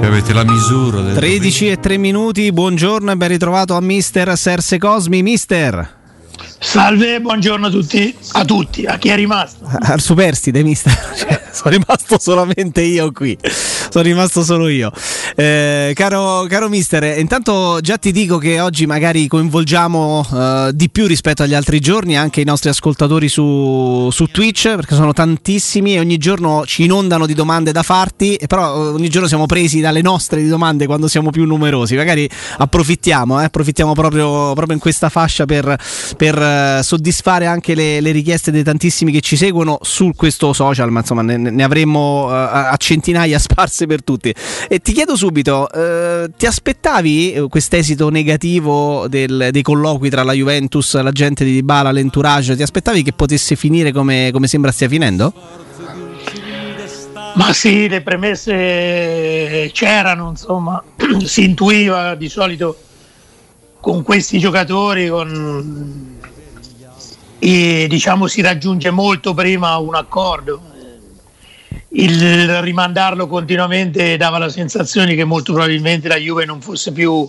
Che avete la misura del 13 e 3 minuti, buongiorno e ben ritrovato a Mister Serse Cosmi. Mister. Salve, buongiorno a tutti, a tutti, a chi è rimasto? Al superstite, mister. Cioè, sono rimasto solamente io qui. Sono rimasto solo io. Eh, caro, caro mister, intanto già ti dico che oggi magari coinvolgiamo eh, di più rispetto agli altri giorni anche i nostri ascoltatori su, su, Twitch, perché sono tantissimi e ogni giorno ci inondano di domande da farti, però eh, ogni giorno siamo presi dalle nostre domande quando siamo più numerosi. Magari approfittiamo, eh, approfittiamo proprio, proprio, in questa fascia per, per eh, soddisfare anche le, le, richieste dei tantissimi che ci seguono su questo social, ma insomma ne, ne avremmo uh, a centinaia sparse per tutti. E ti chiedo subito, uh, ti aspettavi quest'esito negativo del, dei colloqui tra la Juventus, la gente di Dybala, l'entourage, ti aspettavi che potesse finire come, come sembra stia finendo? Ma sì, le premesse c'erano, insomma, si intuiva di solito con questi giocatori, con e diciamo si raggiunge molto prima un accordo. Il rimandarlo continuamente dava la sensazione che molto probabilmente la Juve non fosse più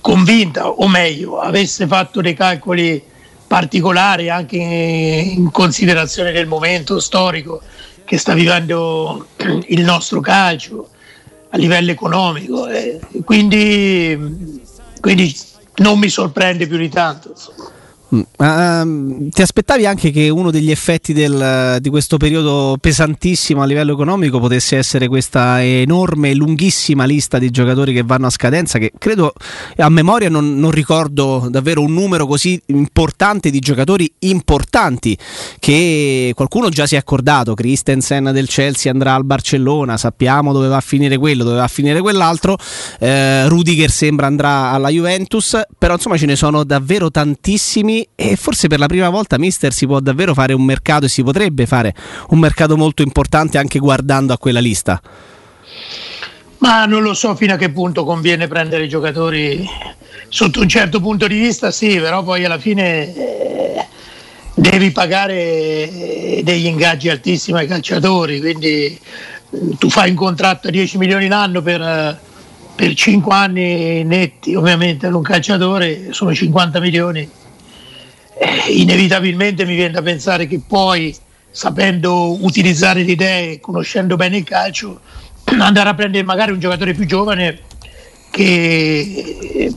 convinta, o meglio, avesse fatto dei calcoli particolari anche in considerazione del momento storico che sta vivendo il nostro calcio a livello economico. Quindi, quindi non mi sorprende più di tanto. Uh, ti aspettavi anche che uno degli effetti del, di questo periodo pesantissimo a livello economico potesse essere questa enorme lunghissima lista di giocatori che vanno a scadenza? Che credo a memoria non, non, ricordo davvero un numero così importante di giocatori importanti che qualcuno già si è accordato. Christensen del Chelsea andrà al Barcellona, sappiamo dove va a finire quello, dove va a finire quell'altro. Uh, Rudiger sembra andrà alla Juventus, però insomma ce ne sono davvero tantissimi e forse per la prima volta Mister si può davvero fare un mercato e si potrebbe fare un mercato molto importante anche guardando a quella lista. Ma non lo so fino a che punto conviene prendere i giocatori sotto un certo punto di vista, sì, però poi alla fine eh, devi pagare eh, degli ingaggi altissimi ai calciatori, quindi mm, tu fai un contratto a 10 milioni l'anno per, eh, per 5 anni netti, ovviamente ad un calciatore sono 50 milioni eh, inevitabilmente mi viene da pensare che poi, sapendo utilizzare le idee, conoscendo bene il calcio, andare a prendere magari un giocatore più giovane che,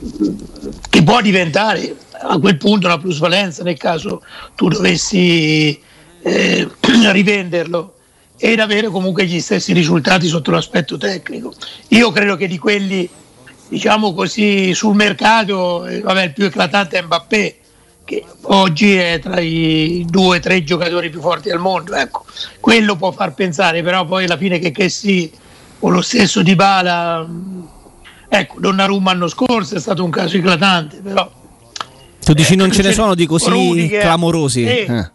che può diventare a quel punto una plusvalenza nel caso tu dovessi eh, rivenderlo ed avere comunque gli stessi risultati sotto l'aspetto tecnico. Io credo che di quelli, diciamo così, sul mercato, eh, vabbè, il più eclatante è Mbappé, che oggi è tra i due o tre giocatori più forti del mondo. Ecco, quello può far pensare, però poi alla fine che, che sì, o lo stesso Di Bala, ecco, Donnarumma l'anno scorso è stato un caso eclatante, però... Tu dici eh, non ce ne sono di così clamorosi? Eh, eh.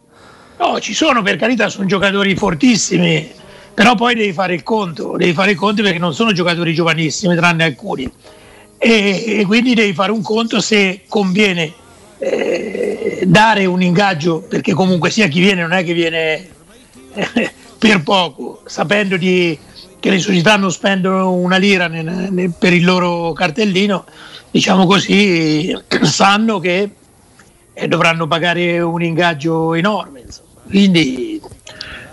No, ci sono per carità, sono giocatori fortissimi, però poi devi fare il conto, devi fare il conto perché non sono giocatori giovanissimi, tranne alcuni. E, e quindi devi fare un conto se conviene eh, dare un ingaggio, perché comunque sia chi viene non è che viene per poco, sapendo di, che le società non spendono una lira nel, nel, per il loro cartellino, diciamo così, sanno che eh, dovranno pagare un ingaggio enorme. Quindi,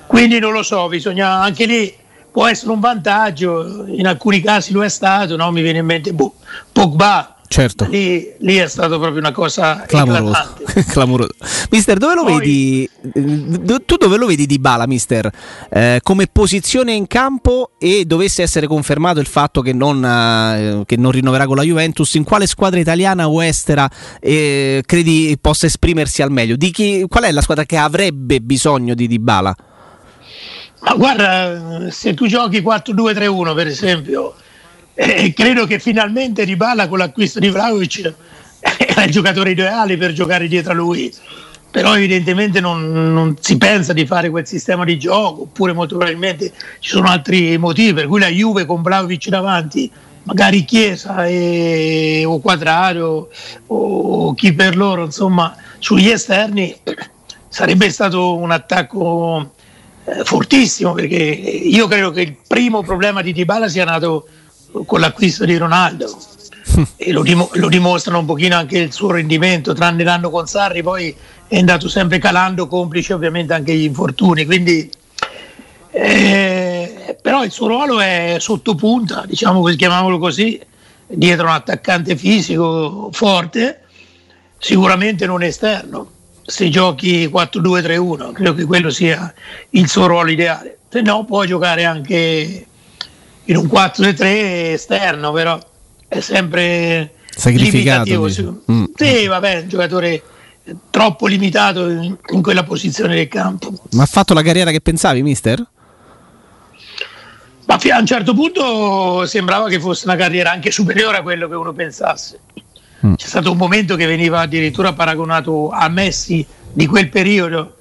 quindi non lo so, bisogna anche lì può essere un vantaggio, in alcuni casi lo è stato, no? mi viene in mente boh, Pogba Certo. Lì, lì, è stato proprio una cosa clamorosa. clamorosa. Mister, dove lo Poi, vedi? Tu dove lo vedi di Bala, mister? Eh, come posizione in campo e dovesse essere confermato il fatto che non, eh, che non rinnoverà con la Juventus, in quale squadra italiana o estera eh, credi possa esprimersi al meglio? Chi, qual è la squadra che avrebbe bisogno di Dybala? Ma guarda, se tu giochi 4-2-3-1 per esempio eh, credo che finalmente Ribala con l'acquisto di Vlaovic era il giocatore ideale per giocare dietro a lui. Però evidentemente non, non, si pensa di fare quel sistema di gioco oppure molto probabilmente ci sono altri motivi per cui la Juve con Vlaovic davanti magari Chiesa e, o Quadraro o chi per loro insomma sugli esterni sarebbe stato un attacco eh, fortissimo perché io credo che il primo problema di Dybala sia nato con l'acquisto di Ronaldo e lo, dim- lo, dimostrano un pochino anche il suo rendimento, tranne l'anno con Sarri, poi è andato sempre calando, complice ovviamente anche gli infortuni, quindi eh, però il suo ruolo è sottopunta, diciamo chiamiamolo così, dietro un attaccante fisico forte, sicuramente non esterno. Se giochi 4-2-3-1, credo che quello sia il suo ruolo ideale. Se no, può giocare anche in un 4-3 esterno, però è sempre sacrificato. Mm. Sì, vabbè, un giocatore troppo limitato in, in, quella posizione del campo. Ma ha fatto la carriera che pensavi, mister? Ma a un certo punto sembrava che fosse una carriera anche superiore a quello che uno pensasse. Mm. C'è stato un momento che veniva addirittura paragonato a Messi di quel periodo,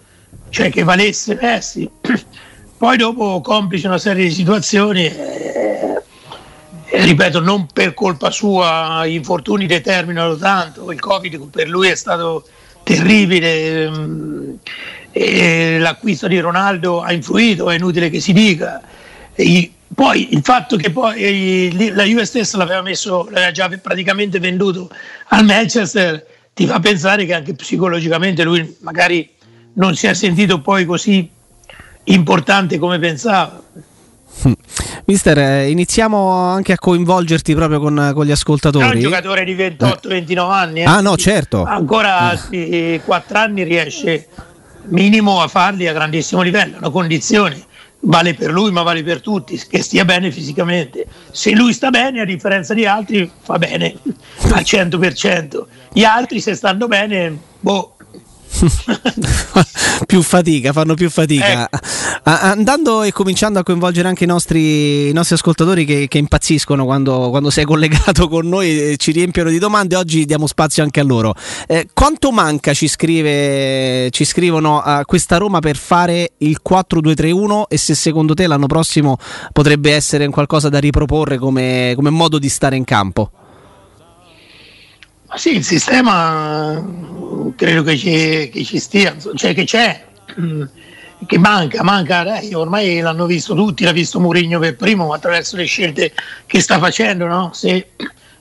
cioè che valesse Messi. Poi dopo complice una serie di situazioni, eh, eh, ripeto, non per colpa sua, gli infortuni determinano tanto, il Covid per lui è stato terribile, ehm, l'acquisto di Ronaldo ha influito, è inutile che si dica. E poi il fatto che poi la Juve stessa l'aveva, messo, l'aveva già praticamente venduto al Manchester ti fa pensare che anche psicologicamente lui magari non si è sentito poi così importante come pensava. Mister, eh, iniziamo anche a coinvolgerti proprio con, con gli ascoltatori. È un giocatore di 28-29 eh. anni. Eh? Ah, no, certo. Ancora a 4 anni riesce minimo a farli a grandissimo livello, una condizione. Vale per lui, ma vale per tutti, che stia bene fisicamente. Se lui sta bene, a differenza di altri, fa bene al 100%. Gli altri, se stanno bene, boh, più fatica, fanno più fatica. Eh. Andando e cominciando a coinvolgere anche i nostri, i nostri ascoltatori che, che impazziscono quando, quando, sei collegato con noi e ci riempiono di domande, oggi diamo spazio anche a loro. Eh, quanto manca, ci, scrive, ci scrivono, a questa Roma per fare il 4-2-3-1 e se secondo te l'anno prossimo potrebbe essere qualcosa da riproporre come, come modo di stare in campo? Sì, il sistema credo che ci, che ci stia, cioè che c'è, che manca, manca, dai, ormai l'hanno visto tutti, l'ha visto Mourinho per primo attraverso le scelte che sta facendo, no? Se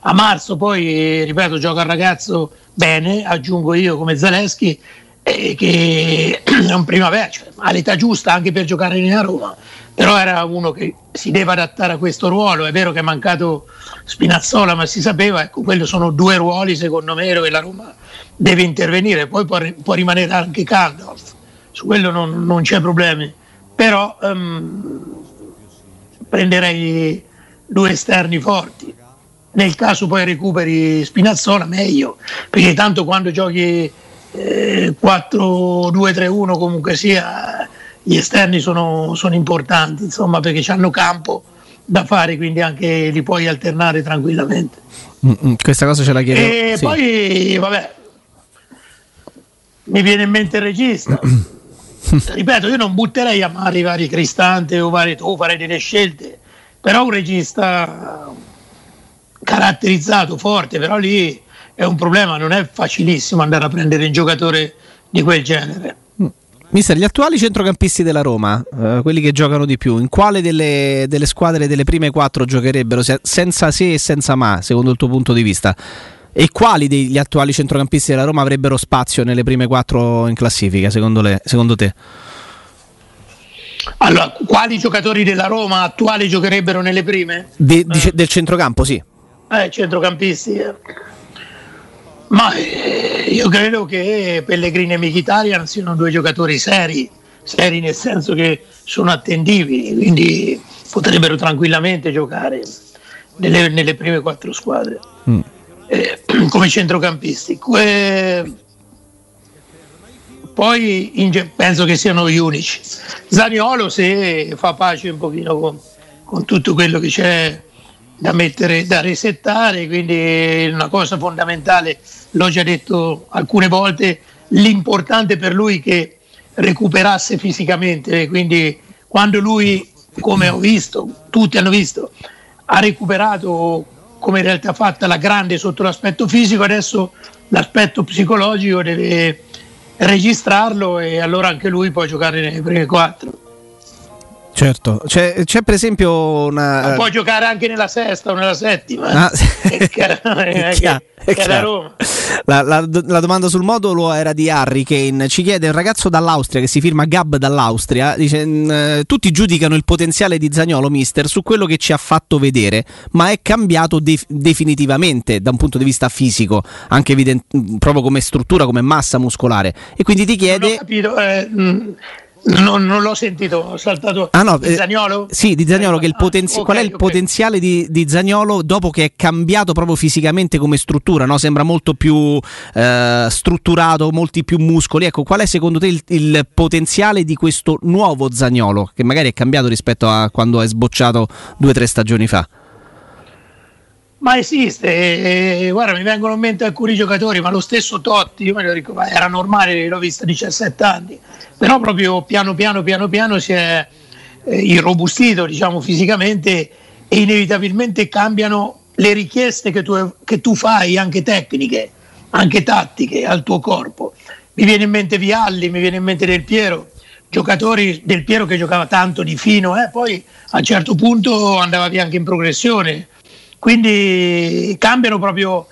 a marzo poi, ripeto, gioca il ragazzo bene, aggiungo io come Zaleschi, eh, che è un primavera, cioè, ha l'età giusta anche per giocare in Roma, però era uno che si deve adattare a questo ruolo, è vero che è mancato Spinazzola, ma si sapeva, ecco, quelli sono due ruoli secondo me dove la Roma deve intervenire, poi può, può rimanere anche Caldolf, su quello non, non c'è problemi, però um, prenderei due esterni forti. Nel caso poi recuperi Spinazzola meglio, perché tanto quando giochi eh, 4-2-3-1 comunque sia, gli esterni sono, sono importanti, insomma, perché hanno campo da fare, quindi anche li puoi alternare tranquillamente. Mm-mm, questa cosa ce la chiedo. E sì. poi, vabbè, mi viene in mente il regista. Ripeto, io non butterei a mare i vari Cristante o vari tu, farei delle scelte, però un regista caratterizzato, forte, però lì è un problema, non è facilissimo andare a prendere un giocatore di quel genere. Mister, gli attuali centrocampisti della Roma, eh, quelli che giocano di più, in quale delle, delle squadre delle prime quattro giocherebbero se, senza se e senza ma, secondo il tuo punto di vista? E quali degli attuali centrocampisti della Roma avrebbero spazio nelle prime quattro in classifica, secondo, le, secondo te? Allora, quali giocatori della Roma attuali giocherebbero nelle prime? De, eh. Del centrocampo, sì. Eh, centrocampisti. Ma eh, io credo che Pellegrini e Mkhitaryan siano due giocatori seri, seri nel senso che sono attendibili, quindi potrebbero tranquillamente giocare nelle, nelle prime quattro squadre mm. eh, come centrocampisti. Que- poi in, penso che siano gli unici. Zaniolo se fa pace un pochino con, con tutto quello che c'è da mettere, da resettare, quindi una cosa fondamentale, l'ho già detto alcune volte, l'importante per lui che recuperasse fisicamente, quindi quando lui, come ho visto, tutti hanno visto, ha recuperato come in realtà fatta la grande sotto l'aspetto fisico, adesso l'aspetto psicologico deve registrarlo e allora anche lui può giocare nelle prime quattro. Certo, c'è, c'è per esempio una... Ma può giocare anche nella sesta o nella settima. Ah, è chiaro, è chiaro, è chiaro. La, la, la, domanda sul modulo era di Harry Kane. Ci chiede un ragazzo dall'Austria che si firma Gab dall'Austria. Dice: mm, Tutti giudicano il potenziale di Zagnolo, mister, su quello che ci ha fatto vedere, ma è cambiato de- definitivamente da un punto di vista fisico, anche evident- proprio come struttura, come massa muscolare. E quindi ti chiede. Non ho capito. Eh, mh mm, non, non, l'ho sentito, ho saltato ah, no, di Zagnolo? Eh, sì, di Zagnolo, che il potenzi- ah, okay, qual è il okay. potenziale di, di, Zagnolo dopo che è cambiato proprio fisicamente come struttura, no? sembra molto più eh, strutturato, molti più muscoli. Ecco, qual è secondo te il, il, potenziale di questo nuovo Zagnolo, che magari è cambiato rispetto a quando è sbocciato due o tre stagioni fa? Ma esiste, eh, guarda, mi vengono in mente alcuni giocatori, ma lo stesso Totti, io me lo ricordo, era normale, l'ho visto a 17 anni, però proprio piano piano, piano piano si è eh, irrobustito, diciamo, fisicamente e inevitabilmente cambiano le richieste che tu, che tu fai, anche tecniche, anche tattiche, al tuo corpo. Mi viene in mente Vialli, mi viene in mente Del Piero, giocatori del Piero che giocava tanto di fino, eh, poi a un certo punto andava via anche in progressione quindi cambiano proprio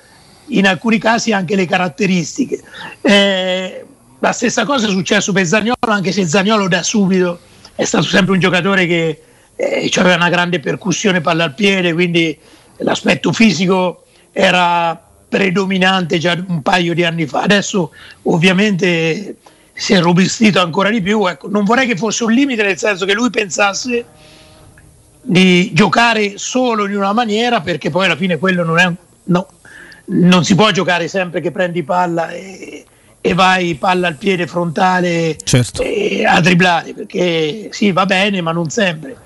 in alcuni casi anche le caratteristiche. Eh, la stessa cosa è successo per Zagnolo, anche se Zagnolo da subito è stato sempre un giocatore che eh, aveva una grande percussione palla al piede, quindi l'aspetto fisico era predominante già un paio di anni fa. Adesso ovviamente si è robustito ancora di più. Ecco, non vorrei che fosse un limite, nel senso che lui pensasse di giocare solo in una maniera perché poi alla fine quello non è no, non si può giocare sempre che prendi palla e, e vai palla al piede frontale certo. a dribblare perché sì va bene ma non sempre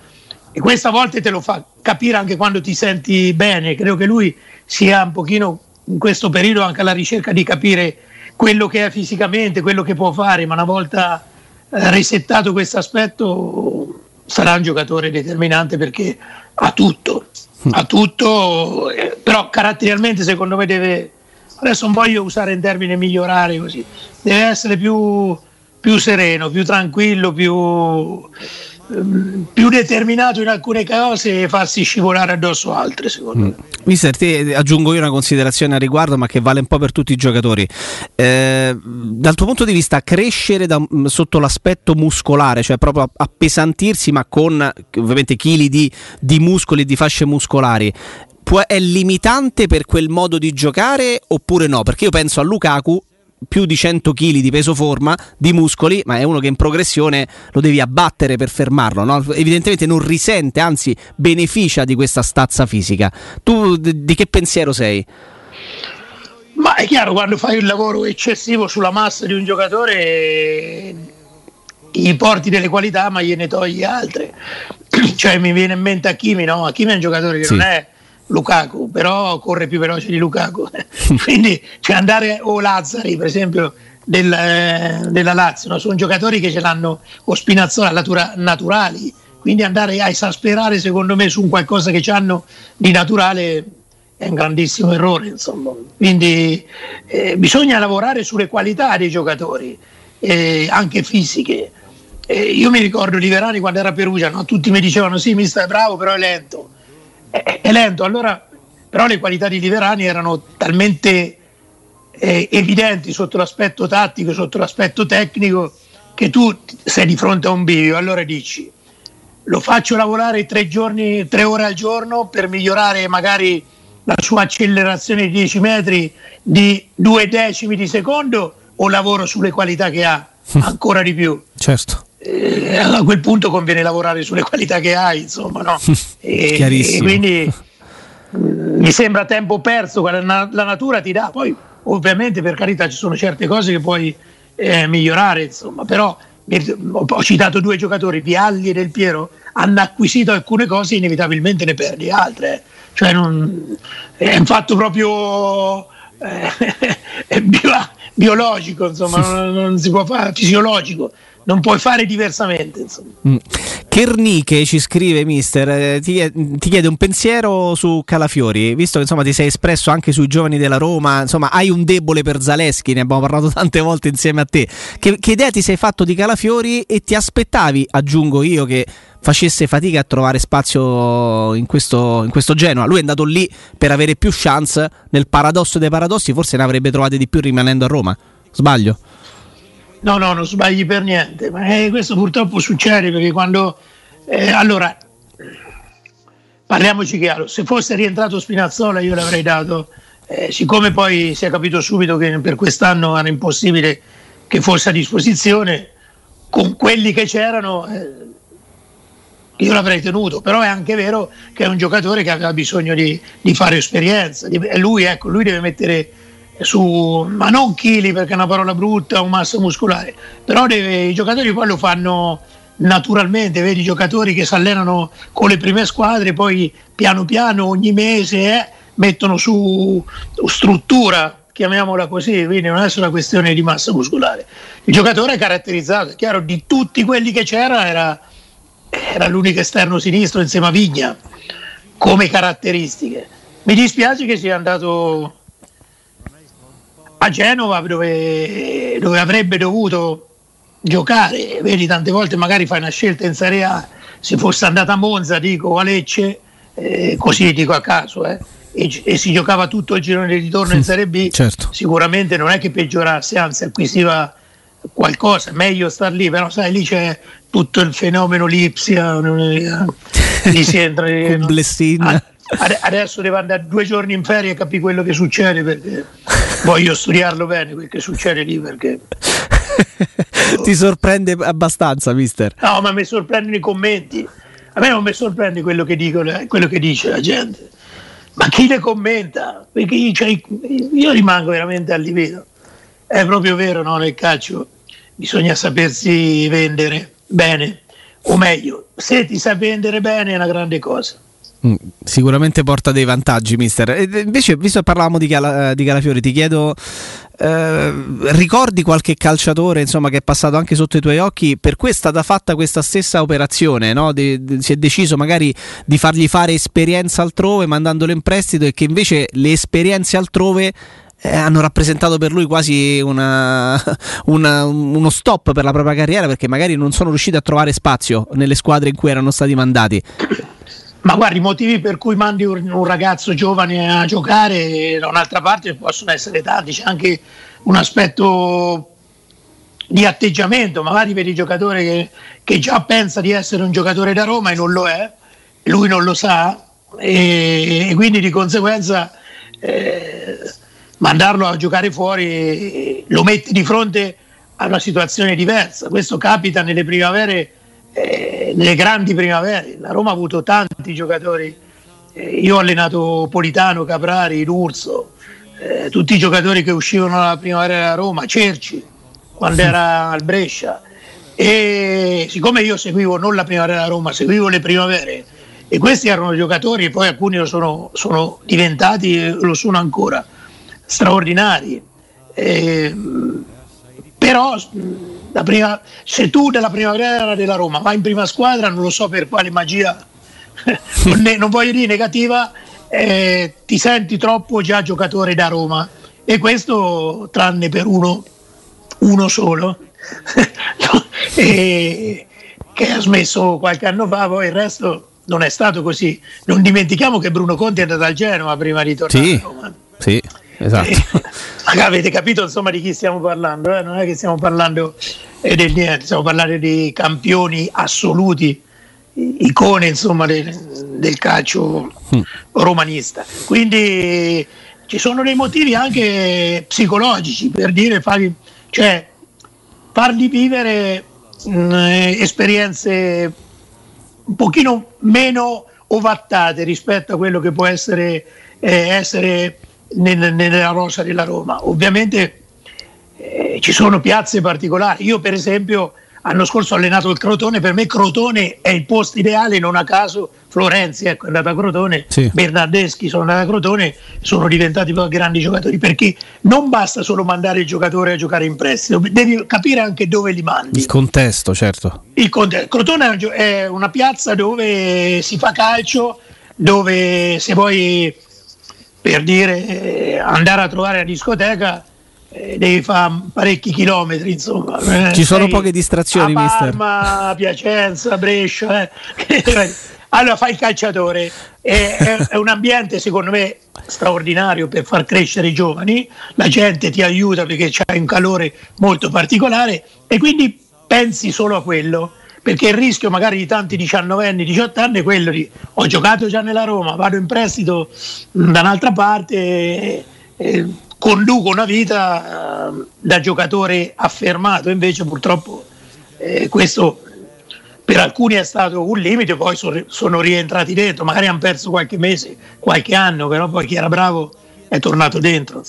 e questa volta te lo fa capire anche quando ti senti bene credo che lui sia un pochino in questo periodo anche alla ricerca di capire quello che è fisicamente quello che può fare ma una volta eh, resettato questo aspetto sarà un giocatore determinante perché ha tutto, ha tutto, eh, però caratterialmente secondo me deve, adesso non voglio usare in termine migliorare così, deve essere più, più sereno, più tranquillo, più più determinato in alcune cose e farsi scivolare addosso altre secondo mm. me. Mister, te aggiungo io una considerazione a riguardo ma che vale un po' per tutti i giocatori eh, dal tuo punto di vista crescere da, mm, sotto l'aspetto muscolare cioè proprio appesantirsi ma con ovviamente chili di, di muscoli e di fasce muscolari è limitante per quel modo di giocare oppure no? Perché io penso a Lukaku più di 100 kg di peso forma, di muscoli, ma è uno che in progressione lo devi abbattere per fermarlo. No? Evidentemente non risente, anzi beneficia di questa stazza fisica. Tu di che pensiero sei? Ma è chiaro, quando fai un lavoro eccessivo sulla massa di un giocatore, gli porti delle qualità, ma gliene togli altre. cioè, mi viene in mente Hakimi, no? Hakimi è un giocatore che sì. non è Lukaku, però corre più veloce di Lukaku. Quindi cioè andare o Lazzari, per esempio, del, eh, della Lazio, no? sono giocatori che ce l'hanno o Spinazzola natura, naturali, quindi andare a esasperare secondo me su un qualcosa che hanno di naturale è un grandissimo errore. Insomma. Quindi eh, bisogna lavorare sulle qualità dei giocatori, eh, anche fisiche. io mi ricordo Liverani quando era a Perugia, no? tutti mi dicevano sì, mister è bravo, però è lento è, è lento. Allora, però le qualità di Liverani erano talmente eh, evidenti sotto l'aspetto tattico, sotto l'aspetto tecnico, che tu sei di fronte a un bivio. Allora dici, lo faccio lavorare tre, giorni, tre ore al giorno per migliorare magari la sua accelerazione di 10 metri di due decimi di secondo o lavoro sulle qualità che ha ancora di più. Certo eh, a quel punto conviene lavorare sulle qualità che hai, insomma, no? E, e quindi mm, mi sembra tempo perso, la, la natura ti dà, poi ovviamente per carità ci sono certe cose che puoi eh, migliorare, insomma, però ho citato due giocatori, Vialli e Del Piero, hanno acquisito alcune cose e inevitabilmente ne perdi altre. Cioè non, è un fatto proprio eh, bio, biologico, insomma, non, non, si può fare, fisiologico non puoi fare diversamente. Mm. Cherniche ci scrive, mister, eh, ti, ti, chiede un pensiero su Calafiori, visto che insomma, ti sei espresso anche sui giovani della Roma, insomma hai un debole per Zaleschi, ne abbiamo parlato tante volte insieme a te. Che, che idea ti sei fatto di Calafiori e ti aspettavi, aggiungo io, che facesse fatica a trovare spazio in questo, in questo Genoa. Lui è andato lì per avere più chance, nel paradosso dei paradossi forse ne avrebbe trovate di più rimanendo a Roma. Sbaglio? No, no, non sbagli per niente, ma eh, questo purtroppo succede perché quando... Eh, allora, parliamoci chiaro, se fosse rientrato Spinazzola io l'avrei dato, eh, siccome poi si è capito subito che per quest'anno era impossibile che fosse a disposizione, con quelli che c'erano eh, io l'avrei tenuto, però è anche vero che è un giocatore che aveva bisogno di, di fare esperienza, e lui, ecco, lui deve mettere su, ma non chili perché è una parola brutta, o massa muscolare, però deve, i giocatori poi lo fanno naturalmente, vedi i giocatori che si allenano con le prime squadre, poi piano piano ogni mese eh, mettono su struttura, chiamiamola così, quindi non è solo una questione di massa muscolare. Il giocatore è caratterizzato, è chiaro, di tutti quelli che c'era era, era l'unico esterno sinistro insieme a Vigna come caratteristiche. Mi dispiace che sia andato a Genova dove, dove avrebbe dovuto giocare, vedi tante volte magari fai una scelta in Serie A, se fosse andata a Monza dico a Lecce, eh, così dico a caso, eh, e, e, si giocava tutto il girone di ritorno in Serie B, certo. sicuramente non è che peggiorasse, anzi acquisiva qualcosa, meglio star lì, però sai lì c'è tutto il fenomeno Lipsia, lì si entra... Con Adesso devo andare due giorni in ferie e capire quello che succede perché voglio studiarlo bene quel che succede lì perché ti sorprende abbastanza mister? No ma mi sorprendono i commenti. A me non mi sorprende quello che, dico, quello che dice la gente. Ma chi le commenta? Perché io, cioè, io rimango veramente allibito è proprio vero no, nel calcio bisogna sapersi vendere bene o meglio se ti sai vendere bene è una grande cosa sicuramente porta dei vantaggi, mister. E invece, visto che parlavamo di, Cala, di Calafiori, ti chiedo: eh, ricordi qualche calciatore insomma, che è passato anche sotto i tuoi occhi? Per cui è stata fatta questa stessa operazione? No? De, de, si è deciso magari di fargli fare esperienza altrove mandandolo in prestito e che invece le esperienze altrove eh, hanno rappresentato per lui quasi una, una, uno stop per la propria carriera perché magari non sono riusciti a trovare spazio nelle squadre in cui erano stati mandati. Ma guarda, i motivi per cui mandi un, un ragazzo giovane a giocare da un'altra parte possono essere tanti, c'è anche un aspetto di atteggiamento, magari per il giocatore che, che, già pensa di essere un giocatore da Roma e non lo è, lui non lo sa e, e quindi di conseguenza eh, mandarlo a giocare fuori lo metti di fronte a una situazione diversa. Questo capita nelle primavere eh, nelle grandi primavere. La Roma ha avuto tanti giocatori. Eh, io ho allenato Politano, Caprari, D'Urso, eh, tutti i giocatori che uscivano dalla primavera della Roma, Cerci, quando era al Brescia. E siccome io seguivo non la primavera della Roma, seguivo le primavere, e questi erano giocatori, e poi alcuni lo sono, sono diventati e lo sono ancora, straordinari. Eh, però prima, se tu della primavera della Roma vai in prima squadra, non lo so per quale magia, non, voglio dire negativa, eh, ti senti troppo già giocatore da Roma e questo tranne per uno, uno solo e, che ha smesso qualche anno fa, poi il resto non è stato così. Non dimentichiamo che Bruno Conti è andato al Genoa prima di tornare sì, a Roma. Sì, esatto. Avete capito insomma di chi stiamo parlando, eh? non è che stiamo parlando eh, del niente, stiamo parlando di campioni assoluti, icone insomma del, del calcio mm. romanista. Quindi ci sono dei motivi anche psicologici per dire fargli, cioè, fargli vivere mh, mm, esperienze un pochino meno ovattate rispetto a quello che può essere, eh, essere nel, nella rosa della Roma. Ovviamente eh, ci sono piazze particolari. Io per esempio l'anno scorso ho allenato il Crotone, per me Crotone è il posto ideale, non a caso Florenzi ecco, è andata a Crotone, sì. Bernardeschi sono andati a Crotone, sono diventati poi grandi giocatori, perché non basta solo mandare il giocatore a giocare in prestito, devi capire anche dove li mandi. Il contesto, certo. Il contesto. Crotone è una piazza dove si fa calcio, dove se vuoi per dire andare a trovare la discoteca eh, devi fare parecchi chilometri, insomma. Eh, Ci sono poche distrazioni, a Parma, mister. Piacenza, Brescia. Eh. allora fai il calciatore. È, è, è, un ambiente, secondo me, straordinario per far crescere i giovani. La gente ti aiuta perché c'è un calore molto particolare e quindi pensi solo a quello. Perché il rischio magari di tanti 19 anni, 18 anni è quello di ho giocato già nella Roma, vado in prestito da un'altra parte. E, e, conduco una vita eh, da giocatore affermato, invece purtroppo eh, questo per alcuni è stato un limite, poi sono rientrati dentro, magari hanno perso qualche mese, qualche anno, però poi chi era bravo è tornato dentro.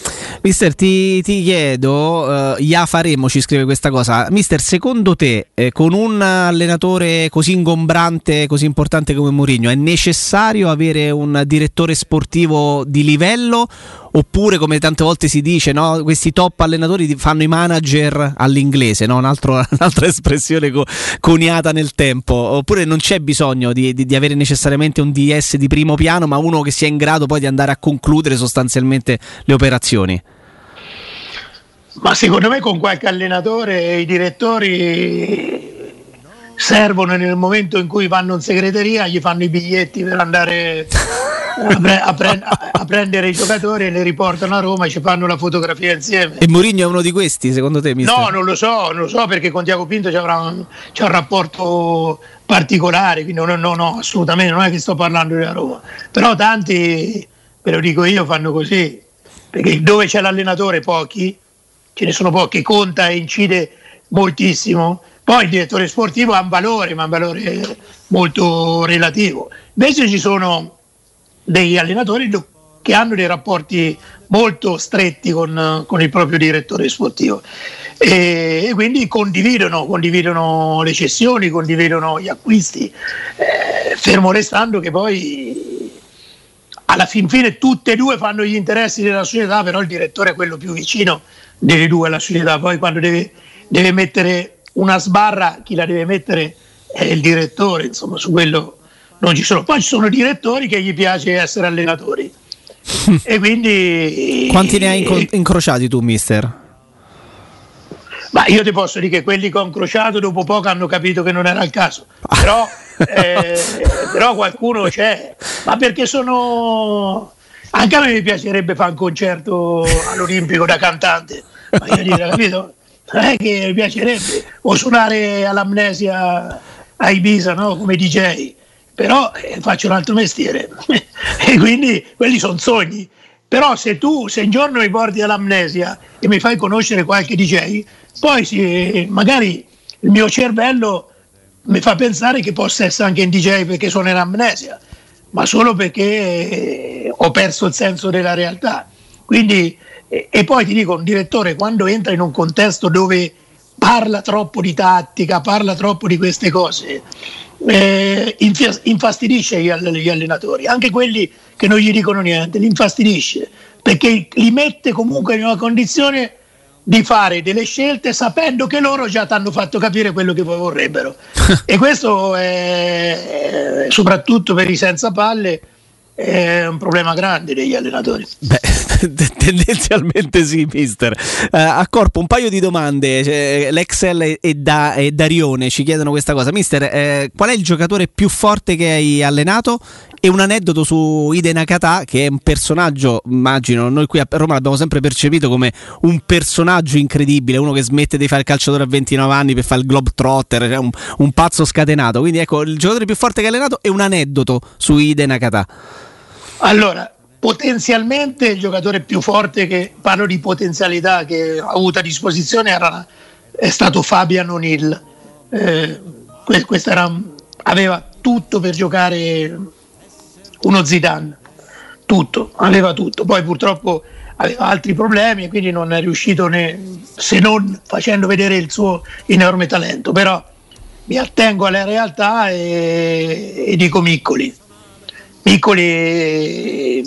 Mister, ti, ti chiedo, uh, ya faremo, ci scrive questa cosa. Mister, secondo te, eh, con un allenatore così ingombrante, così importante come Mourinho, è necessario avere un direttore sportivo di livello? Oppure, come tante volte si dice, no? questi top allenatori fanno i manager all'inglese, no? Un altro, un'altra espressione co- coniata nel tempo. Oppure non c'è bisogno di, di, di avere necessariamente un DS di primo piano, ma uno che sia in grado poi di andare a concludere sostanzialmente le operazioni? Ma secondo me con qualche allenatore i direttori servono nel momento in cui vanno in segreteria, gli fanno i biglietti per andare a, pre- a, pre- a, prendere i giocatori e li riportano a Roma e ci fanno la fotografia insieme. E Mourinho è uno di questi, secondo te? Mister? No, non lo so, non lo so perché con Tiago Pinto c'è un, c'è un rapporto particolare, quindi no, no, no, assolutamente non è che sto parlando della Roma, però tanti ve lo dico io, fanno così, perché dove c'è l'allenatore pochi, ce ne sono pochi, conta e incide moltissimo, poi il direttore sportivo ha un valore, ma un valore molto relativo. Invece ci sono degli allenatori che hanno dei rapporti molto stretti con, con il proprio direttore sportivo. E, e quindi condividono, condividono, le cessioni, condividono gli acquisti, eh, fermo restando che poi alla fin fine tutte e due fanno gli interessi della società, però il direttore è quello più vicino delle due alla società, poi quando deve, deve mettere una sbarra, chi la deve mettere è il direttore, insomma su quello non ci sono. Poi ci sono direttori che gli piace essere allenatori. e quindi... Quanti ne hai inco- incrociati tu, mister? Ma io ti posso dire che quelli che ho incrociato dopo poco hanno capito che non era il caso. Però, eh, però qualcuno c'è. Ma perché sono... Anche a me mi piacerebbe fare un concerto all'Olimpico da cantante. Ma io dire, capito? Non è che mi piacerebbe. O suonare all'amnesia a Ibiza, no? Come DJ. Però eh, faccio un altro mestiere. e quindi quelli sono sogni. Però se tu, se un giorno mi porti all'amnesia e mi fai conoscere qualche DJ, poi sì, magari il mio cervello mi fa pensare che possa essere anche un DJ perché sono in amnesia, ma solo perché ho perso il senso della realtà. Quindi, e poi ti dico, un direttore quando entra in un contesto dove parla troppo di tattica, parla troppo di queste cose, eh, infastidisce gli, allenatori, anche quelli che non gli dicono niente, li infastidisce perché li mette comunque in una condizione di fare delle scelte sapendo che loro già ti hanno fatto capire quello che poi vorrebbero. e questo è, soprattutto per i senza palle è un problema grande degli allenatori. Beh, tendenzialmente sì, mister. Uh, corpo, un paio di domande. Cioè, L'Excel e, da, e, Darione ci chiedono questa cosa. Mister, eh, qual è il giocatore più forte che hai allenato? E un aneddoto su Ide Nakata, che è un personaggio, immagino, noi qui a Roma l'abbiamo sempre percepito come un personaggio incredibile, uno che smette di fare il calciatore a 29 anni per fare il globetrotter, cioè un, un pazzo scatenato. Quindi ecco, il giocatore più forte che hai allenato è un aneddoto su Ide Nakata. Allora, potenzialmente il giocatore più forte che parlo di potenzialità che ha avuto a disposizione era, è stato Fabian O'Neill. Eh, questo era, aveva tutto per giocare uno Zidane, tutto, aveva tutto. Poi purtroppo aveva altri problemi e quindi non è riuscito né se non facendo vedere il suo enorme talento, però mi attengo alla realtà e, e dico Miccoli. Miccoli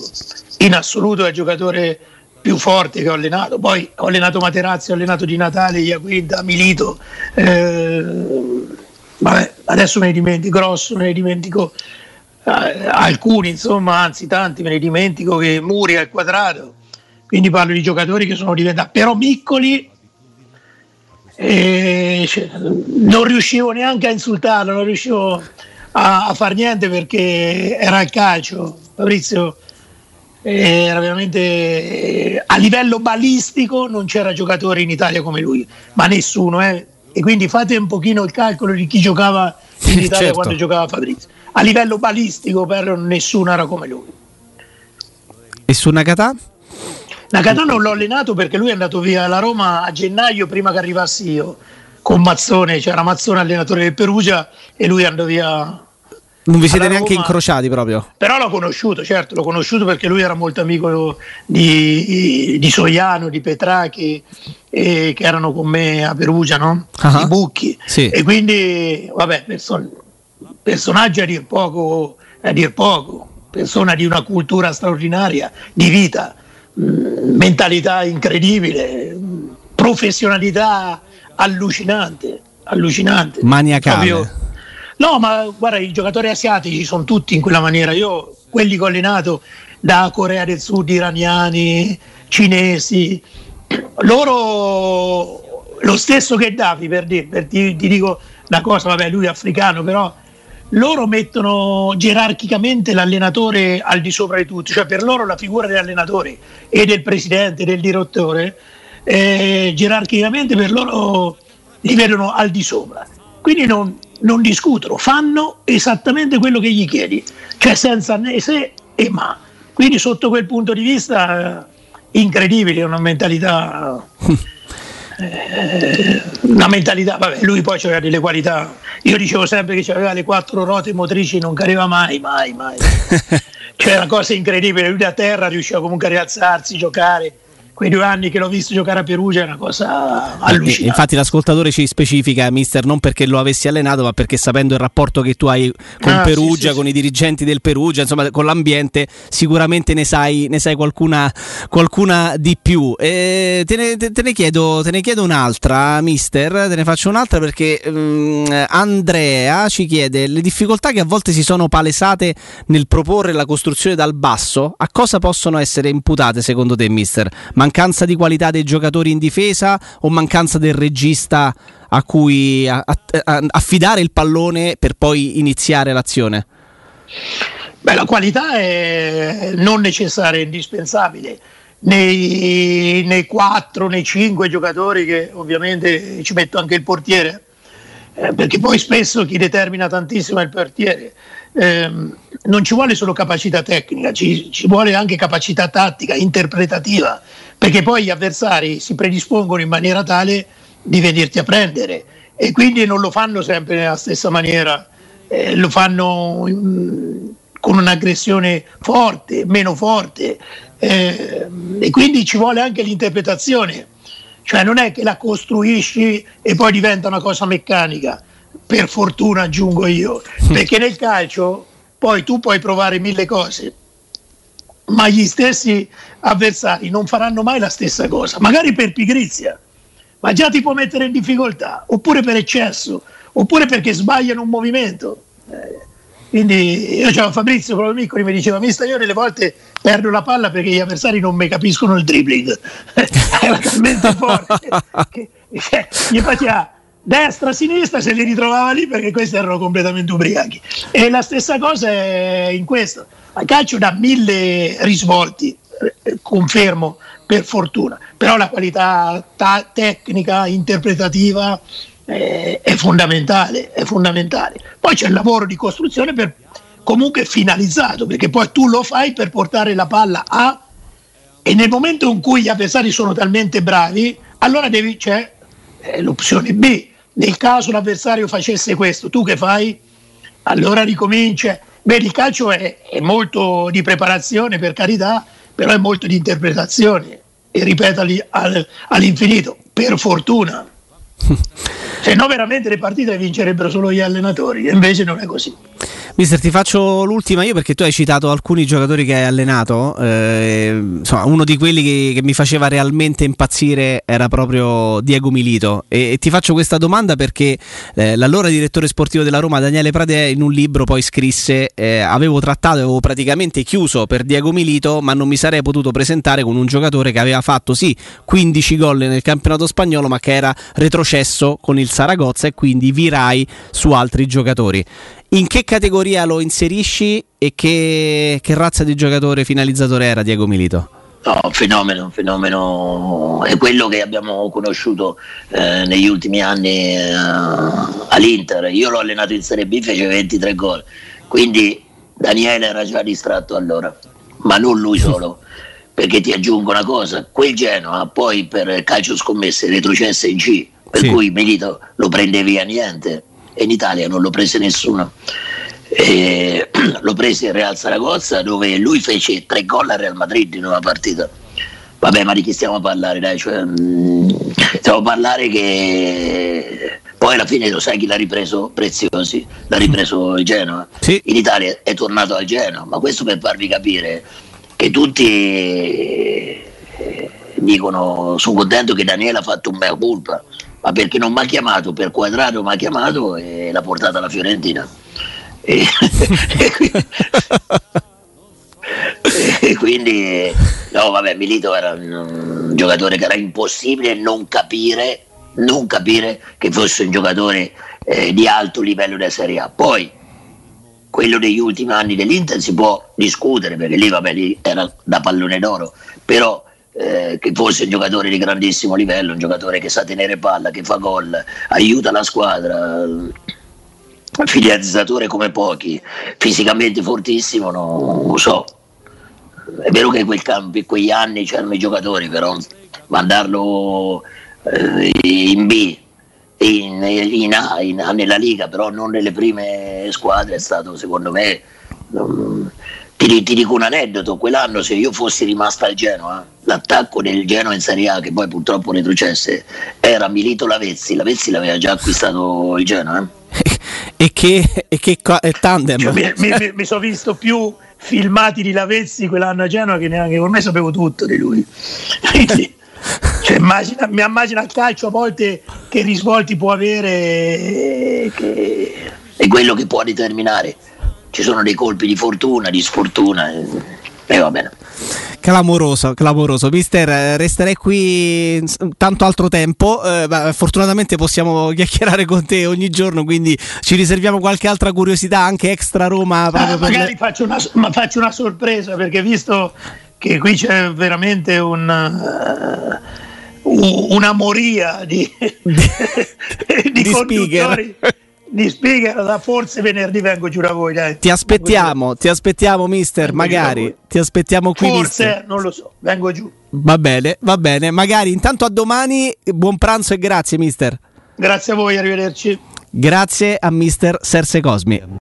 in assoluto è il giocatore più forte che ho allenato. Poi ho allenato Materazzi, ho allenato Di Natale, Iaquinta, Milito. Eh, vabbè, adesso me ne dimentico, grosso, me ne dimentico eh, alcuni, insomma, anzi tanti me ne dimentico che Muri al quadrato. Quindi parlo di giocatori che sono diventati, però piccoli. Eh, cioè, non riuscivo neanche a insultarlo, non riuscivo a, a far niente perché era il calcio. Fabrizio era veramente a livello balistico non c'era giocatore in Italia come lui, ma nessuno. Eh. E quindi fate un pochino il calcolo di chi giocava in Italia certo. quando giocava Fabrizio. A livello balistico però nessuno era come lui. E su Nakata? Nakata non l'ho allenato perché lui è andato via alla Roma a gennaio prima che arrivassi io con Mazzone, c'era Mazzone allenatore del Perugia e lui andò via non vi siete neanche Roma, incrociati proprio? Però l'ho conosciuto, certo, l'ho conosciuto perché lui era molto amico di, di Soiano, di Petrachi, che erano con me a Perugia, no? Uh-huh. I Bucchi. Sì. E quindi, vabbè, person- personaggi a dir poco, a dir poco, persona di una cultura straordinaria, di vita, mh, mm, mentalità incredibile, mh, professionalità allucinante, allucinante. Maniacale. Proprio, No, ma guarda, i giocatori asiatici sono tutti in quella maniera. Io, quelli che ho allenato da Corea del Sud, iraniani, cinesi, loro lo stesso che Davi, per dire, per ti, ti dico una cosa, vabbè, lui è africano, però loro mettono gerarchicamente l'allenatore al di sopra di tutti, cioè per loro la figura dell'allenatore e del presidente, del direttore, eh, gerarchicamente per loro li vedono al di sopra. Quindi non, non discutono, fanno esattamente quello che gli chiedi, cioè senza né se e ma. Quindi sotto quel punto di vista incredibile, una mentalità... Eh, una mentalità, vabbè, lui poi aveva delle qualità. Io dicevo sempre che aveva le quattro ruote motrici, non cadeva mai, mai, mai. Cioè, una cosa incredibile. Lui da terra riusciva comunque a rialzarsi, giocare quei due anni che l'ho visto giocare a Perugia è una cosa allucinante. Infatti l'ascoltatore ci specifica, mister, non perché lo avessi allenato, ma perché sapendo il rapporto che tu hai con ah, Perugia, sì, sì, con sì. i dirigenti del Perugia, insomma con l'ambiente, sicuramente ne sai, ne sai qualcuna, qualcuna, di più. E te, ne, te, ne chiedo, te, ne, chiedo, un'altra, mister, te ne faccio un'altra perché um, Andrea ci chiede le difficoltà che a volte si sono palesate nel proporre la costruzione dal basso, a cosa possono essere imputate secondo te, mister? Ma mancanza di qualità dei giocatori in difesa o mancanza del regista a cui affidare il pallone per poi iniziare l'azione? Beh, la qualità è non necessaria, è indispensabile. Nei, nei 4, nei 5 giocatori che ovviamente ci metto anche il portiere, eh, perché poi spesso chi determina tantissimo è il portiere. Eh, non ci vuole solo capacità tecnica, ci, ci vuole anche capacità tattica, interpretativa perché poi gli avversari si predispongono in maniera tale di venirti a prendere. E quindi non lo fanno sempre nella stessa maniera, eh, lo fanno in, con un'aggressione forte, meno forte eh, e quindi ci vuole anche l'interpretazione, cioè non è che la costruisci e poi diventa una cosa meccanica, per fortuna aggiungo io, perché nel calcio poi tu puoi provare mille cose, ma gli stessi avversari non faranno mai la stessa cosa, magari per pigrizia, ma già ti può mettere in difficoltà, oppure per eccesso, oppure perché sbagliano un movimento. Eh, quindi io c'avevo Fabrizio proprio Miccoli mi diceva Mista io delle volte perdo la palla perché gli avversari non mi capiscono il dribbling era talmente forte che cioè, gli faceva destra, sinistra, se li ritrovava lì perché questi erano completamente ubriachi. E la stessa cosa è in questo. A calcio da mille risvolti, eh, confermo per fortuna, però la qualità ta- tecnica, interpretativa eh, è fondamentale, è fondamentale. Poi c'è il lavoro di costruzione per, comunque finalizzato, perché poi tu lo fai per portare la palla a e nel momento in cui gli avversari sono talmente bravi, allora devi, c'è eh, l'opzione B, nel caso l'avversario facesse questo, tu che fai? Allora ricomincia. Beh, il calcio è, è molto di preparazione, per carità, però è molto di interpretazione e ripeto all'infinito. per fortuna. Se no veramente le partite le vincerebbero solo gli allenatori, e invece non è così. Mister, ti faccio l'ultima io perché tu hai citato alcuni giocatori che hai allenato. Eh, insomma, uno di quelli che, che, mi faceva realmente impazzire era proprio Diego Milito. E, e ti faccio questa domanda perché eh, l'allora direttore sportivo della Roma, Daniele Pradè, in un libro poi scrisse: eh, Avevo trattato, avevo praticamente chiuso per Diego Milito, ma non mi sarei potuto presentare con un giocatore che aveva fatto sì 15 gol nel campionato spagnolo, ma che era retrocesso con il Saragozza e quindi virai su altri giocatori. In che categoria lo inserisci e che, che razza di giocatore finalizzatore era Diego Milito? No, un fenomeno, un fenomeno è quello che abbiamo conosciuto eh, negli ultimi anni eh, all'Inter. Io l'ho allenato in Serie B, fece 23 gol, quindi Daniele era già distratto allora, ma non lui solo. perché ti aggiungo una cosa, quel Genoa poi per calcio scommesse retrocesse in C, per sì. cui Milito lo prende via niente e in Italia non lo prese nessuno. E, lo prese il Real Saragozza dove lui fece tre gol al Real Madrid in una partita. Vabbè, ma di chi stiamo a parlare? Dai? Cioè, mh, mm, stiamo a parlare che poi alla fine lo sai chi l'ha ripreso? Preziosi, l'ha ripreso il Genoa. Sì. In Italia è tornato al Genoa, ma questo per farvi capire che tutti eh, dicono sono contento che Daniele ha fatto un mea culpa ma perché non mi ha chiamato, per quadrato mi ha chiamato e l'ha portata alla Fiorentina. E, e, quindi, no vabbè, Milito era un giocatore che era impossibile non capire, non capire che fosse un giocatore eh, di alto livello della Serie A. Poi quello degli ultimi anni dell'Inter si può discutere perché lì, vabbè, lì era da pallone d'oro, però eh, che fosse un giocatore di grandissimo livello, un giocatore che sa tenere palla, che fa gol, aiuta la squadra, finalizzatore come pochi, fisicamente fortissimo, non lo so. È vero che in quel campo, in quegli anni c'erano i giocatori, però mandarlo eh, in B, in, in A, in A, nella Liga, però non nelle prime squadre è stato secondo me... Non, ti, ti, dico un aneddoto, quell'anno se io fossi rimasta al Genoa, l'attacco del Genoa in Serie A, che poi purtroppo retrocesse, era Milito Lavezzi, Lavezzi l'aveva già acquistato il Genoa. Eh? e che, e che è tandem. Cioè, mi, mi, mi sono visto più filmati di Lavezzi quell'anno a Genoa che neanche ormai sapevo tutto di lui. Quindi, cioè, immagina, mi immagino al calcio a volte che risvolti può avere che... è quello che può determinare ci sono dei colpi di fortuna, di sfortuna e, va bene. Clamoroso, clamoroso. Mister, resterei qui tanto altro tempo. Eh, fortunatamente possiamo chiacchierare con te ogni giorno, quindi ci riserviamo qualche altra curiosità, anche extra Roma. Ah, magari le... faccio, una, faccio, una, sorpresa, perché visto che qui c'è veramente un. Uh, una moria di, di, di conduttori. Speaker di speaker, forse venerdì vengo giù da voi. Dai. Ti aspettiamo, ti aspettiamo, mister. Vengo magari ti aspettiamo qui. Forse, mister. non lo so, vengo giù. Va bene, va bene. Magari intanto a domani. Buon pranzo e grazie, mister. Grazie a voi, arrivederci. Grazie a mister Serse Cosmi.